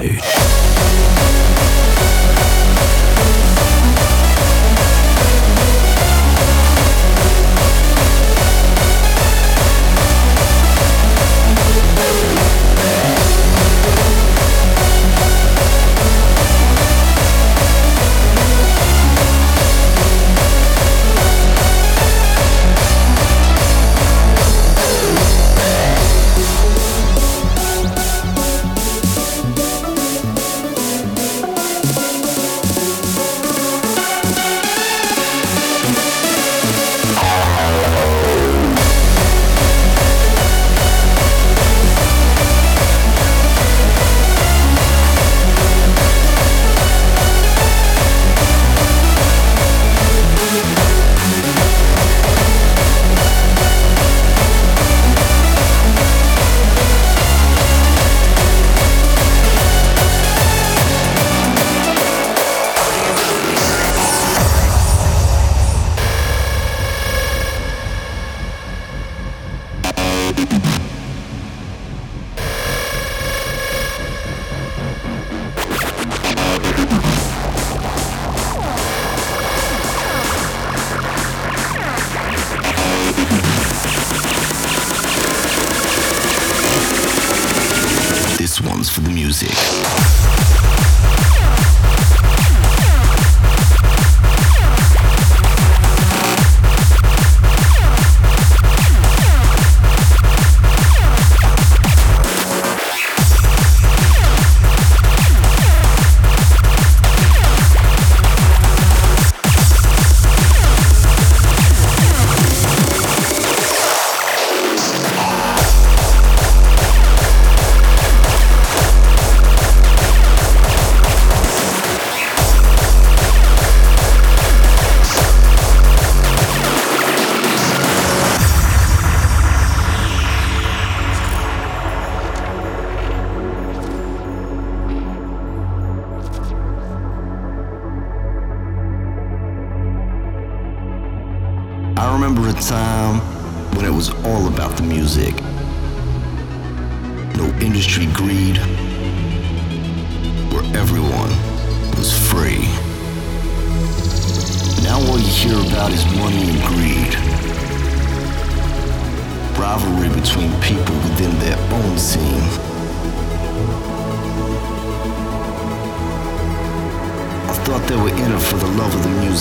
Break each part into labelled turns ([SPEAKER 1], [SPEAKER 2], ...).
[SPEAKER 1] Road.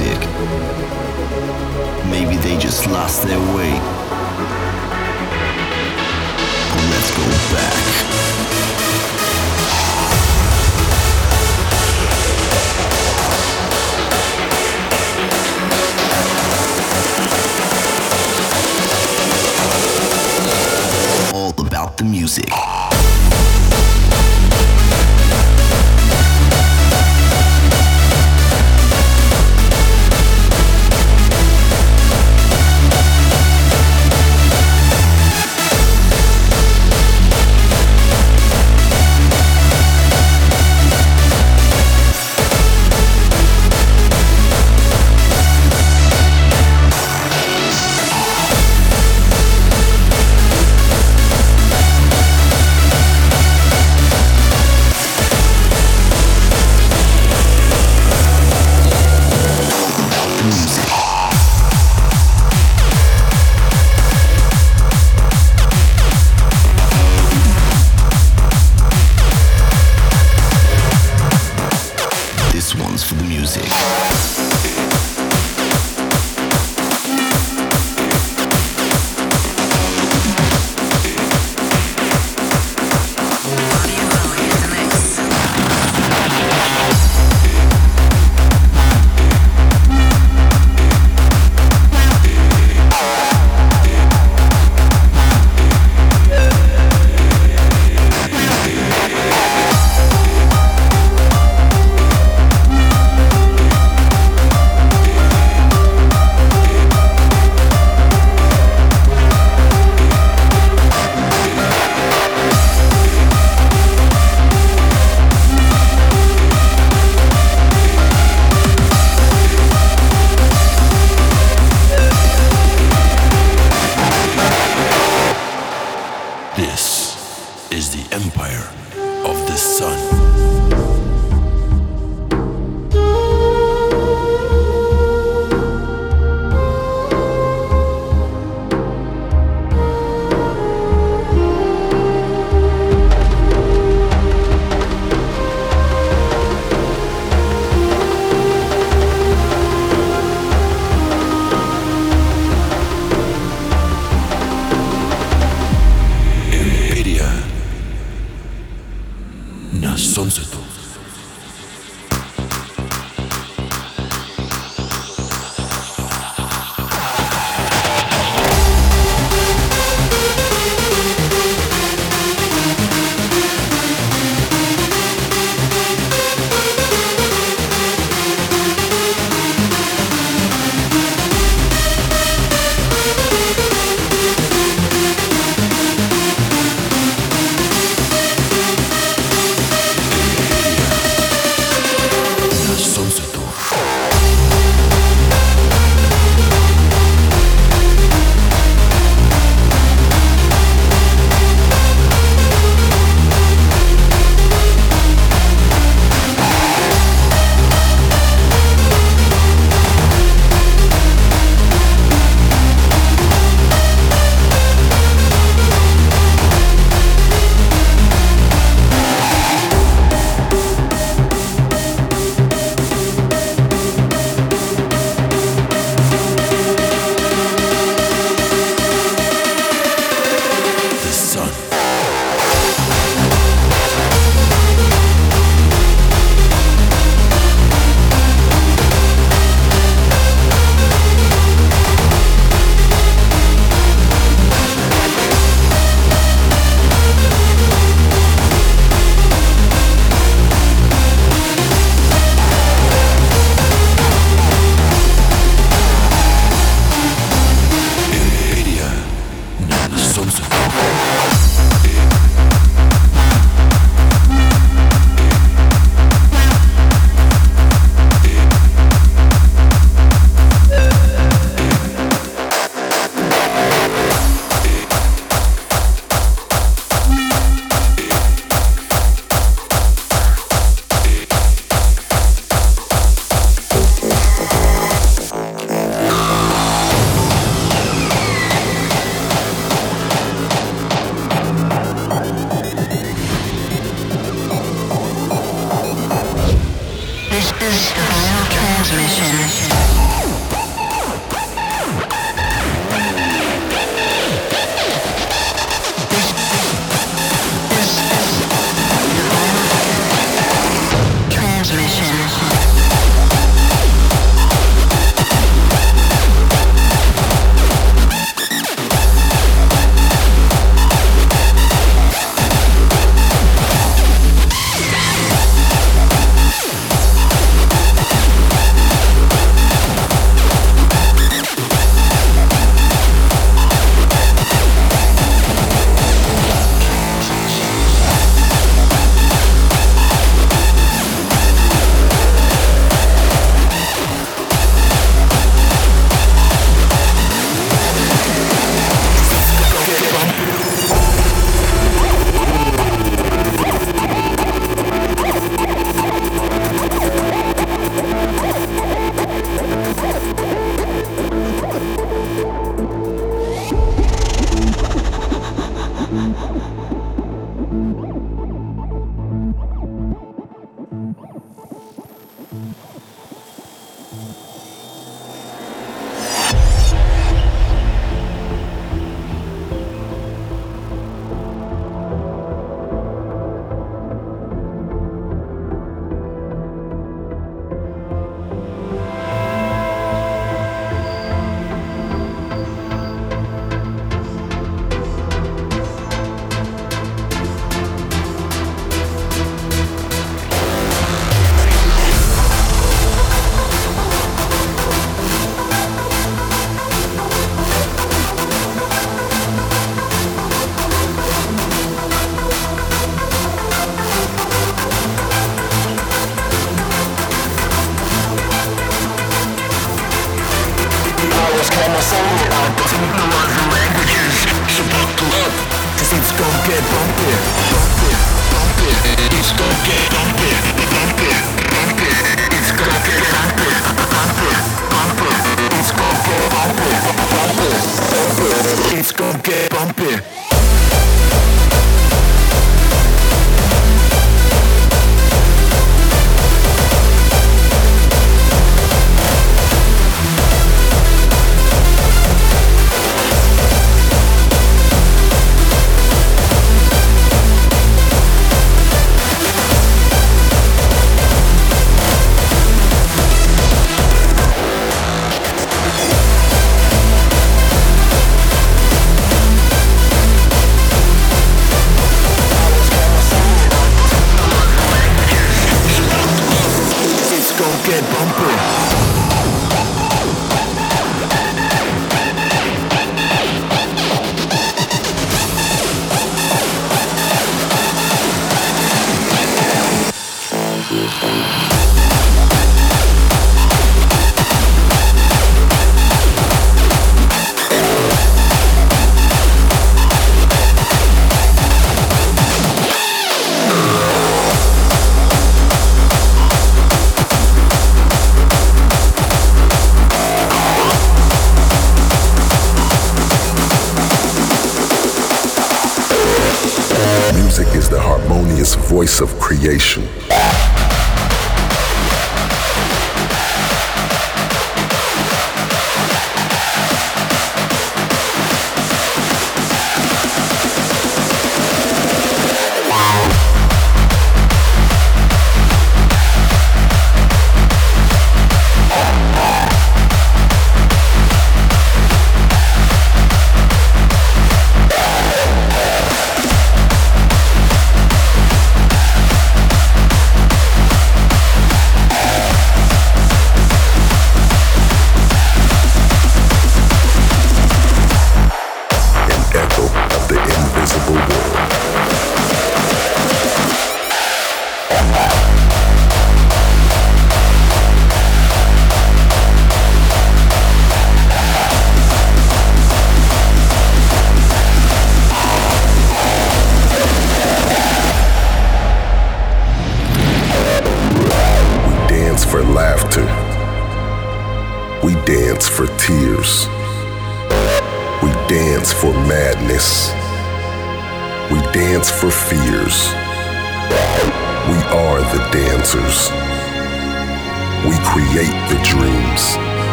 [SPEAKER 1] music.
[SPEAKER 2] Maybe they just lost their way. But let's go back. All about the music.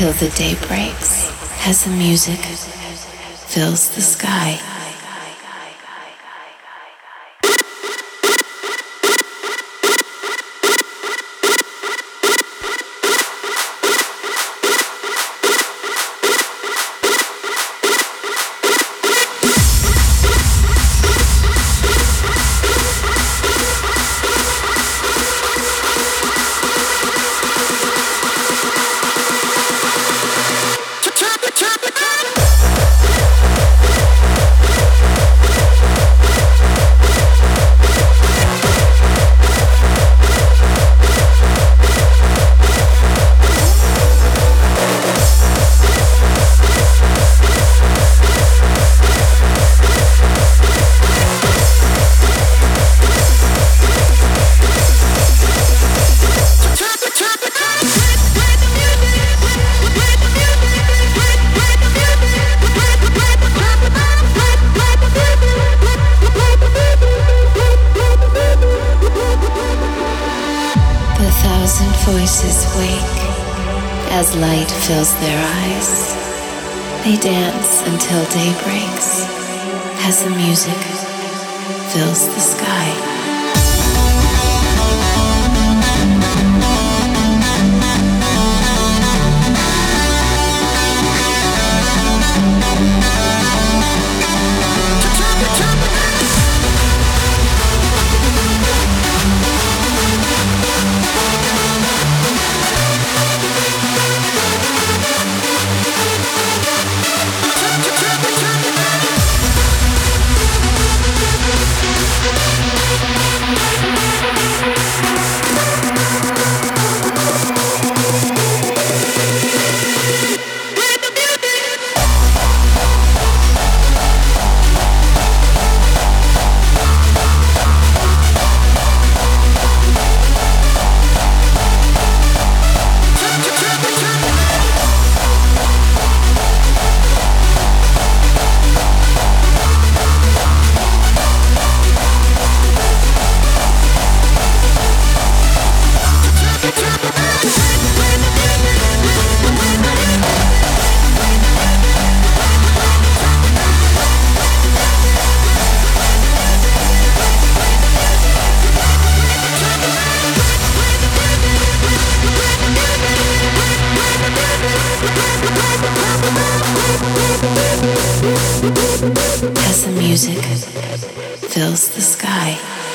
[SPEAKER 3] Till the day breaks as the music fills the sky. music fills the sky.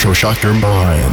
[SPEAKER 4] Electroshock your mind.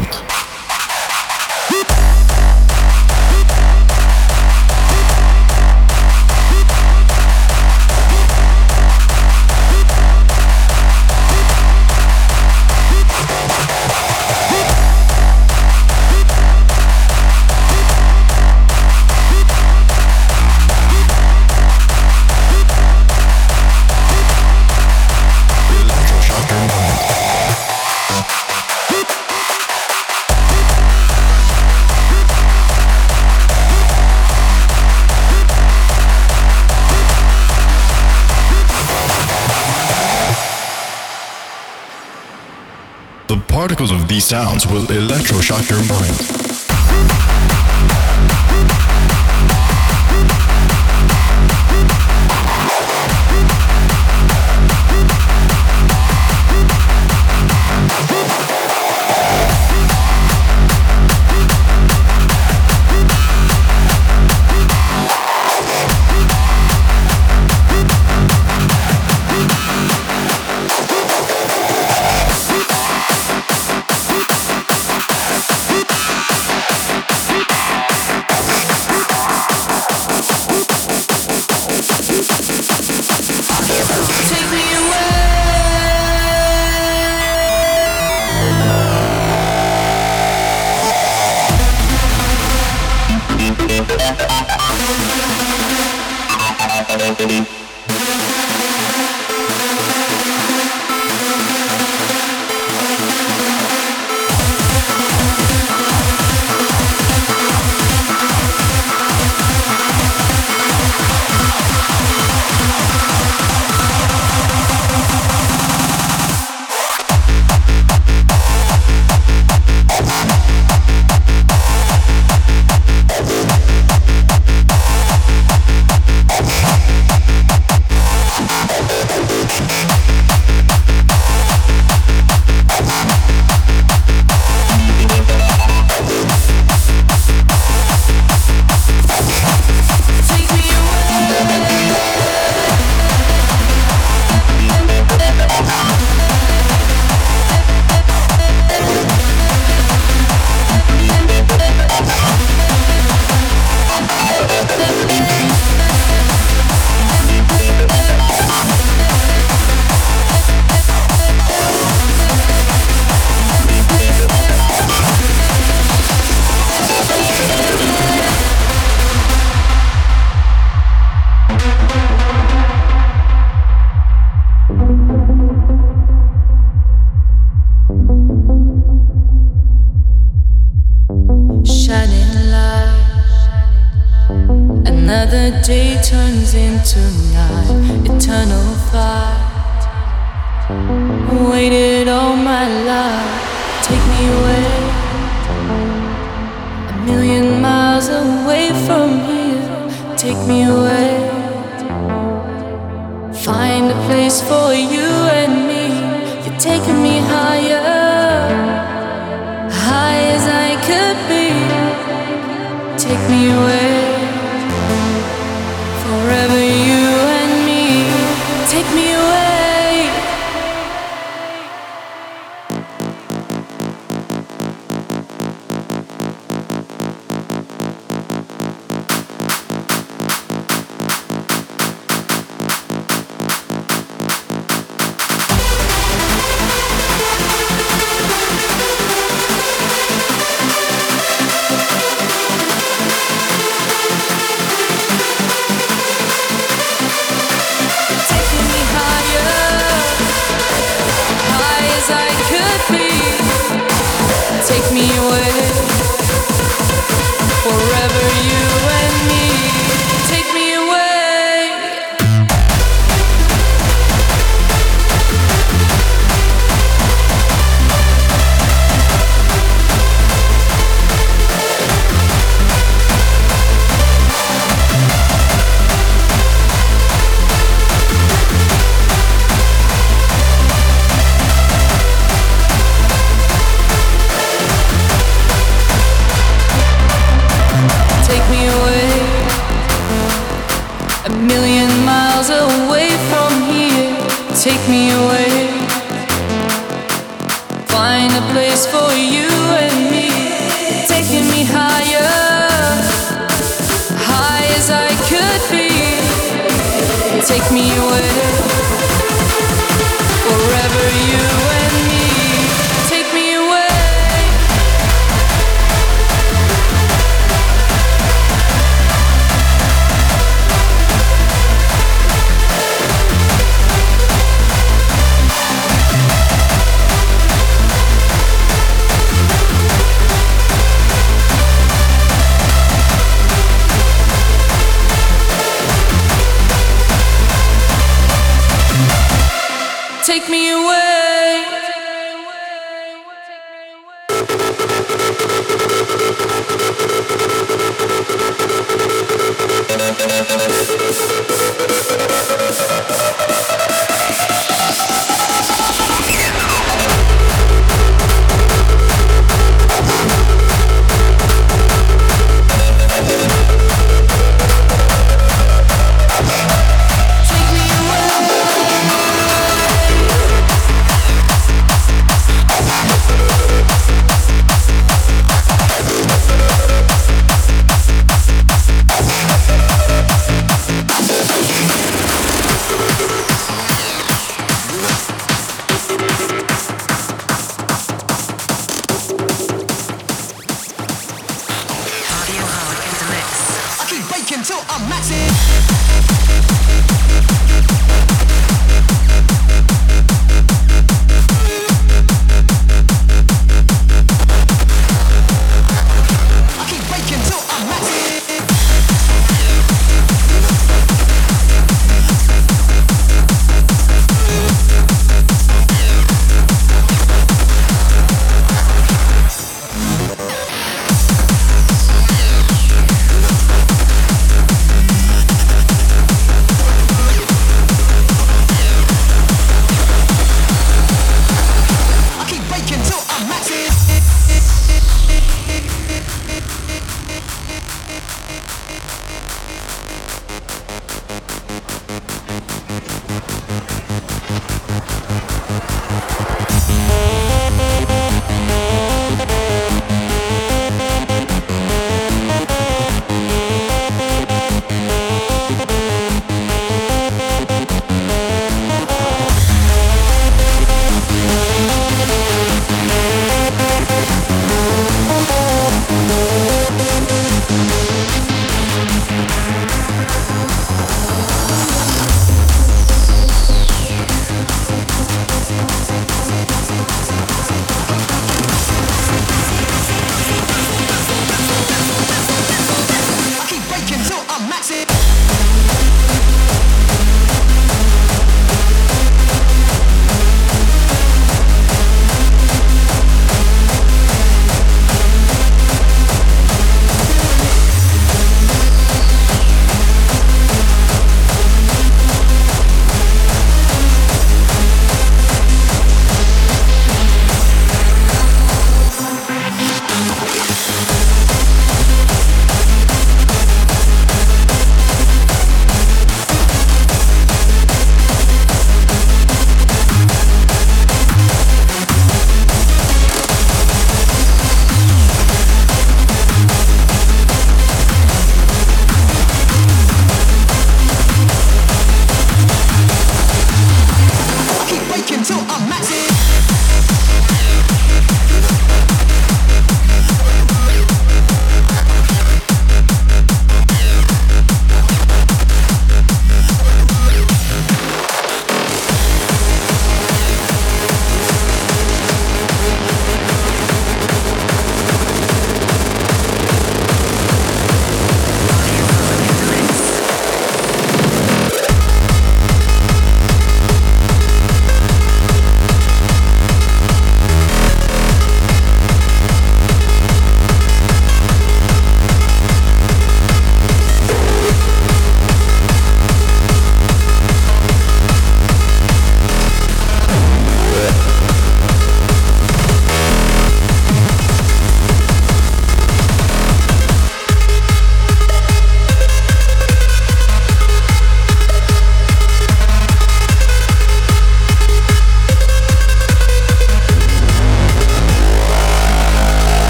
[SPEAKER 4] Sounds will electroshock your mind.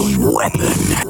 [SPEAKER 4] weapon.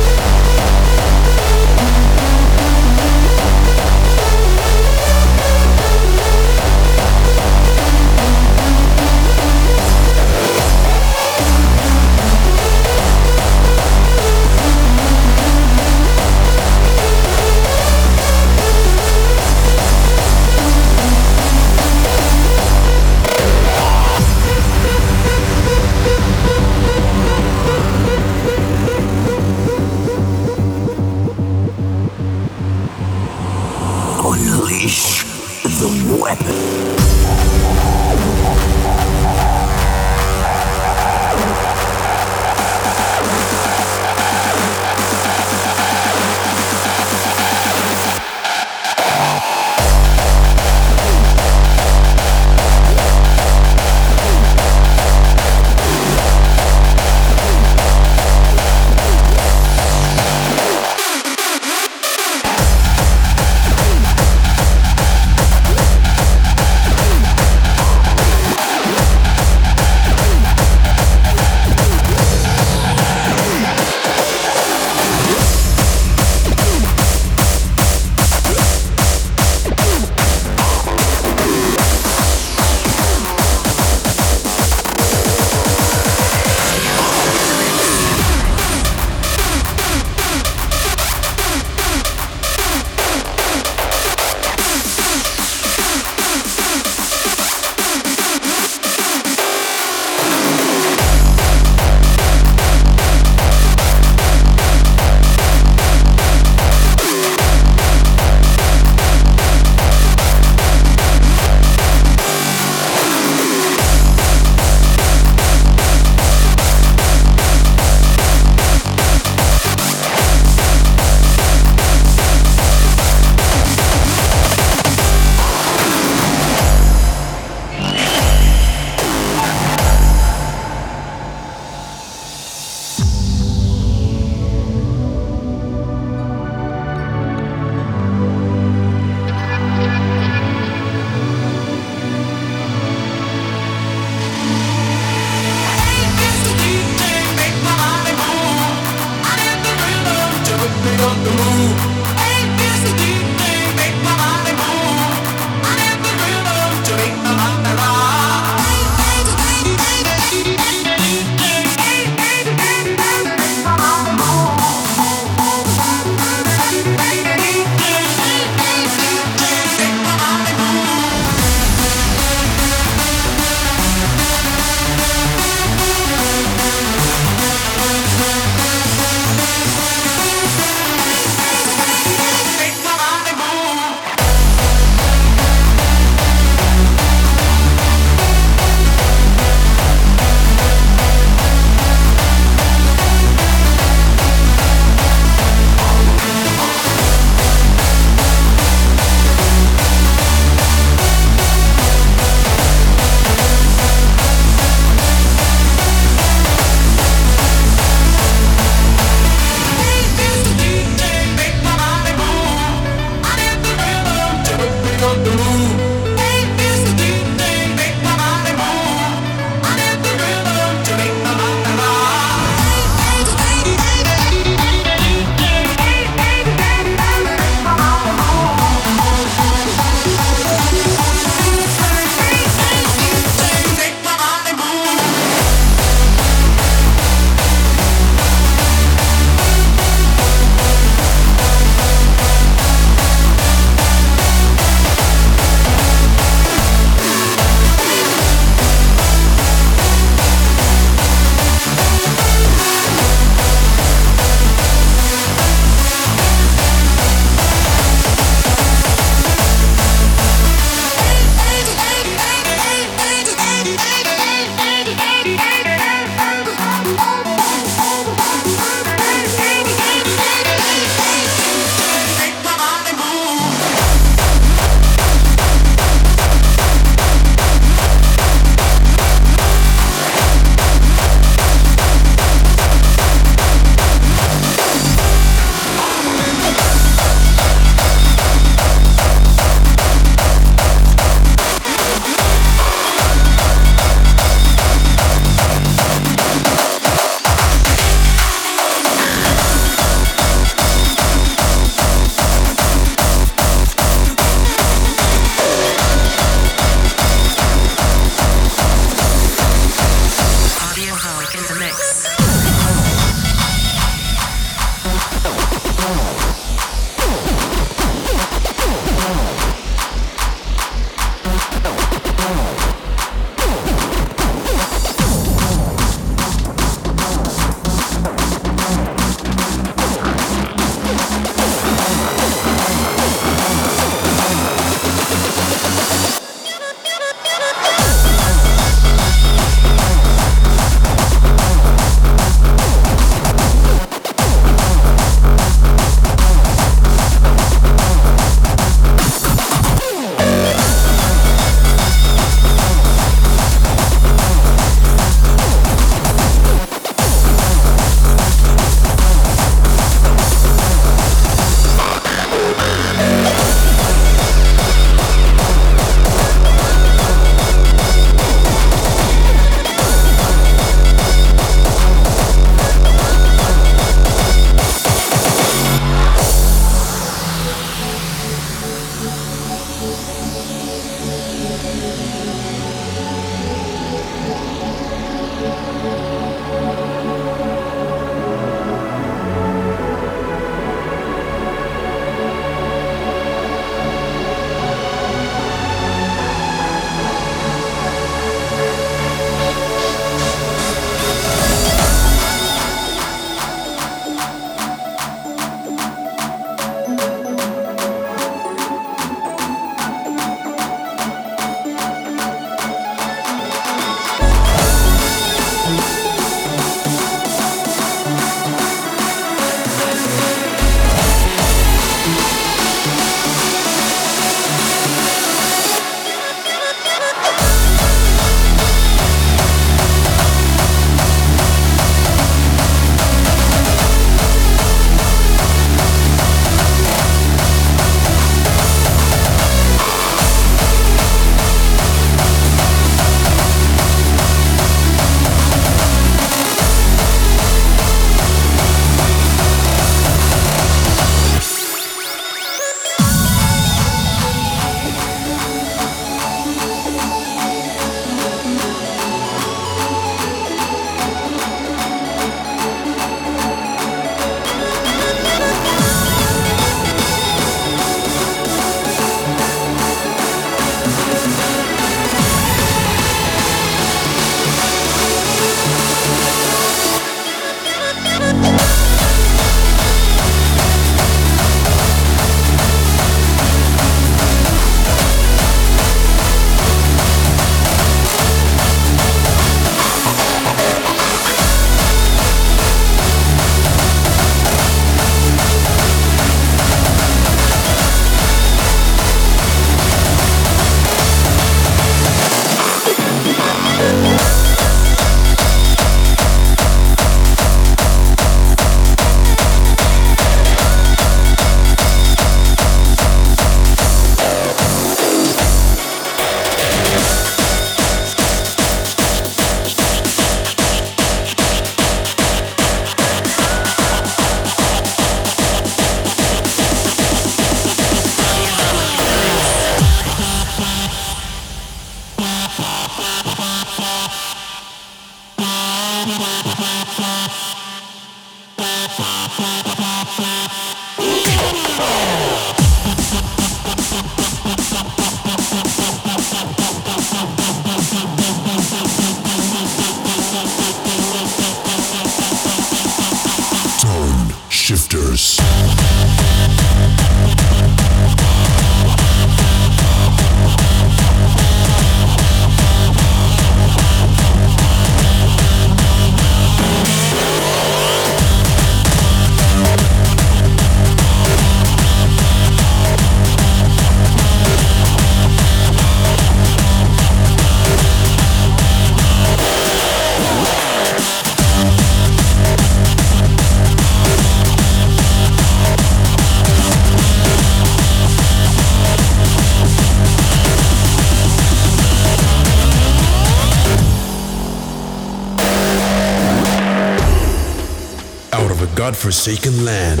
[SPEAKER 5] Godforsaken land,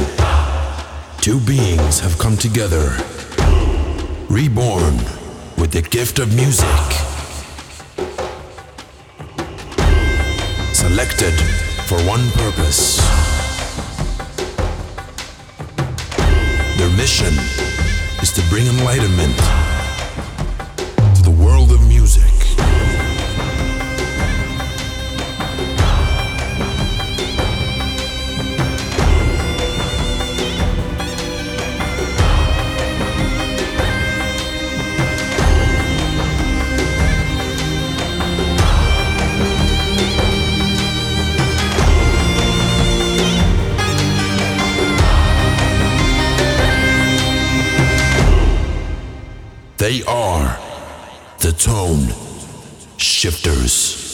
[SPEAKER 5] two beings have come together, reborn with the gift of music. Selected for one purpose. They are the tone shifters.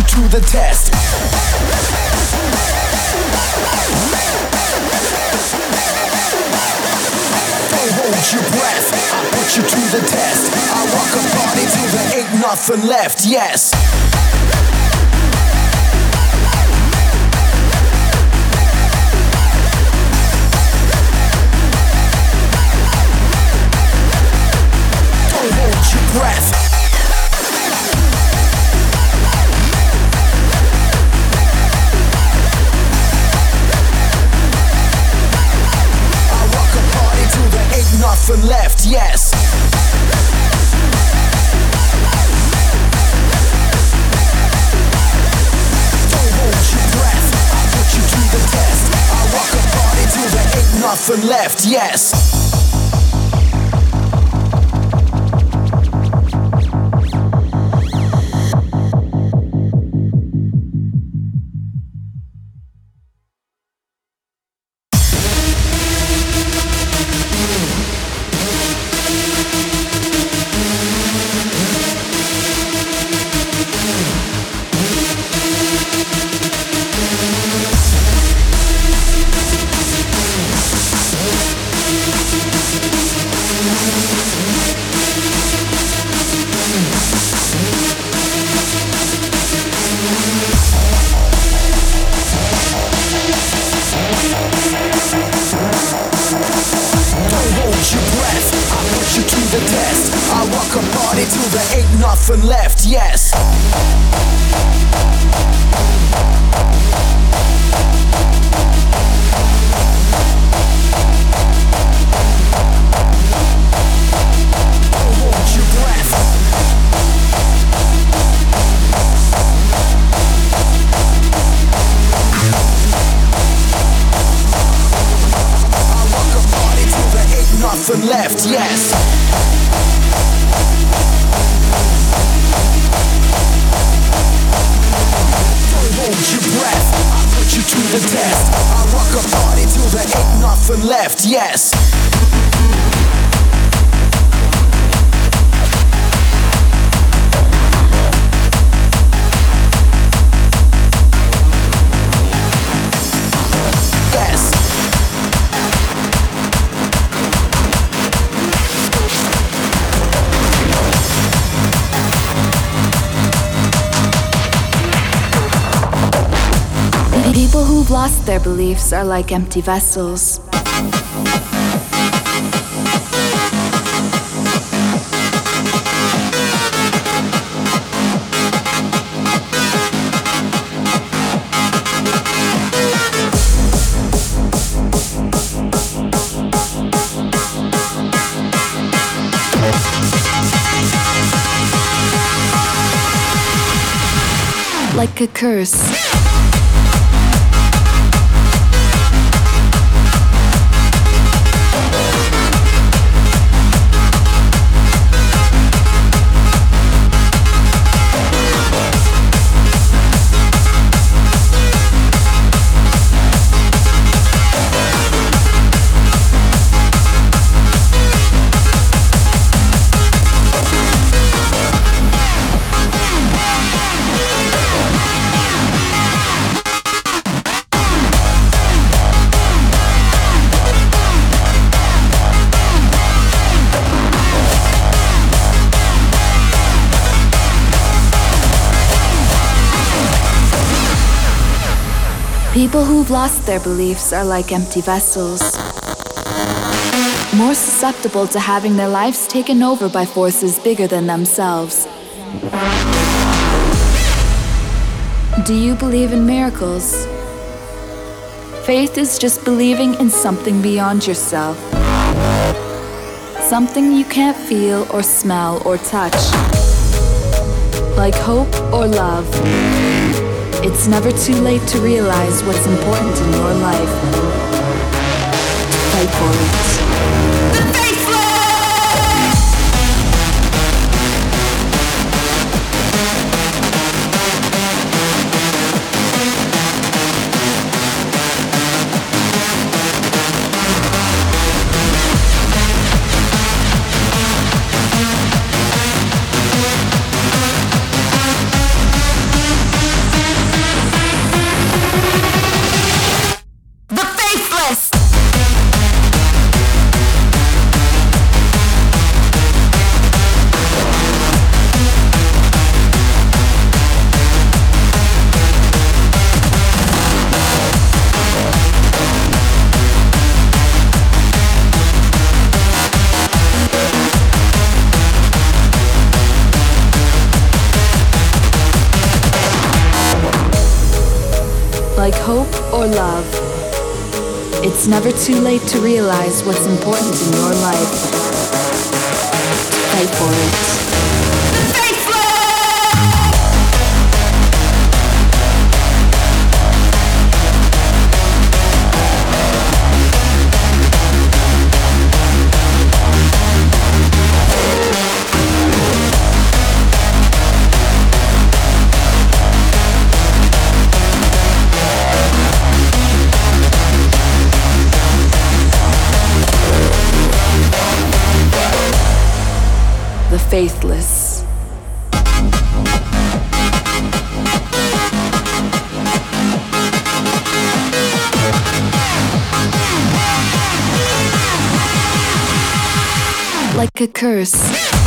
[SPEAKER 6] You to the test. Don't hold your breath. I put you to the test. I rock a party till there ain't nothing left. Yes. Don't hold your breath. Nothing left. Yes. Don't hold your breath. I put you to the test. I rock a party till there ain't nothing left. Yes.
[SPEAKER 7] Who've lost their beliefs are like empty vessels. Like a curse. People who've lost their beliefs are like empty vessels. More susceptible to having their lives taken over by forces bigger than themselves. Do you believe in miracles? Faith is just believing in something beyond yourself. Something you can't feel or smell or touch. Like hope or love. It's never too late to realize what's important in your life. Fight for it. Too late to realize what's important in your life. Fight for it. Faithless. Like a curse.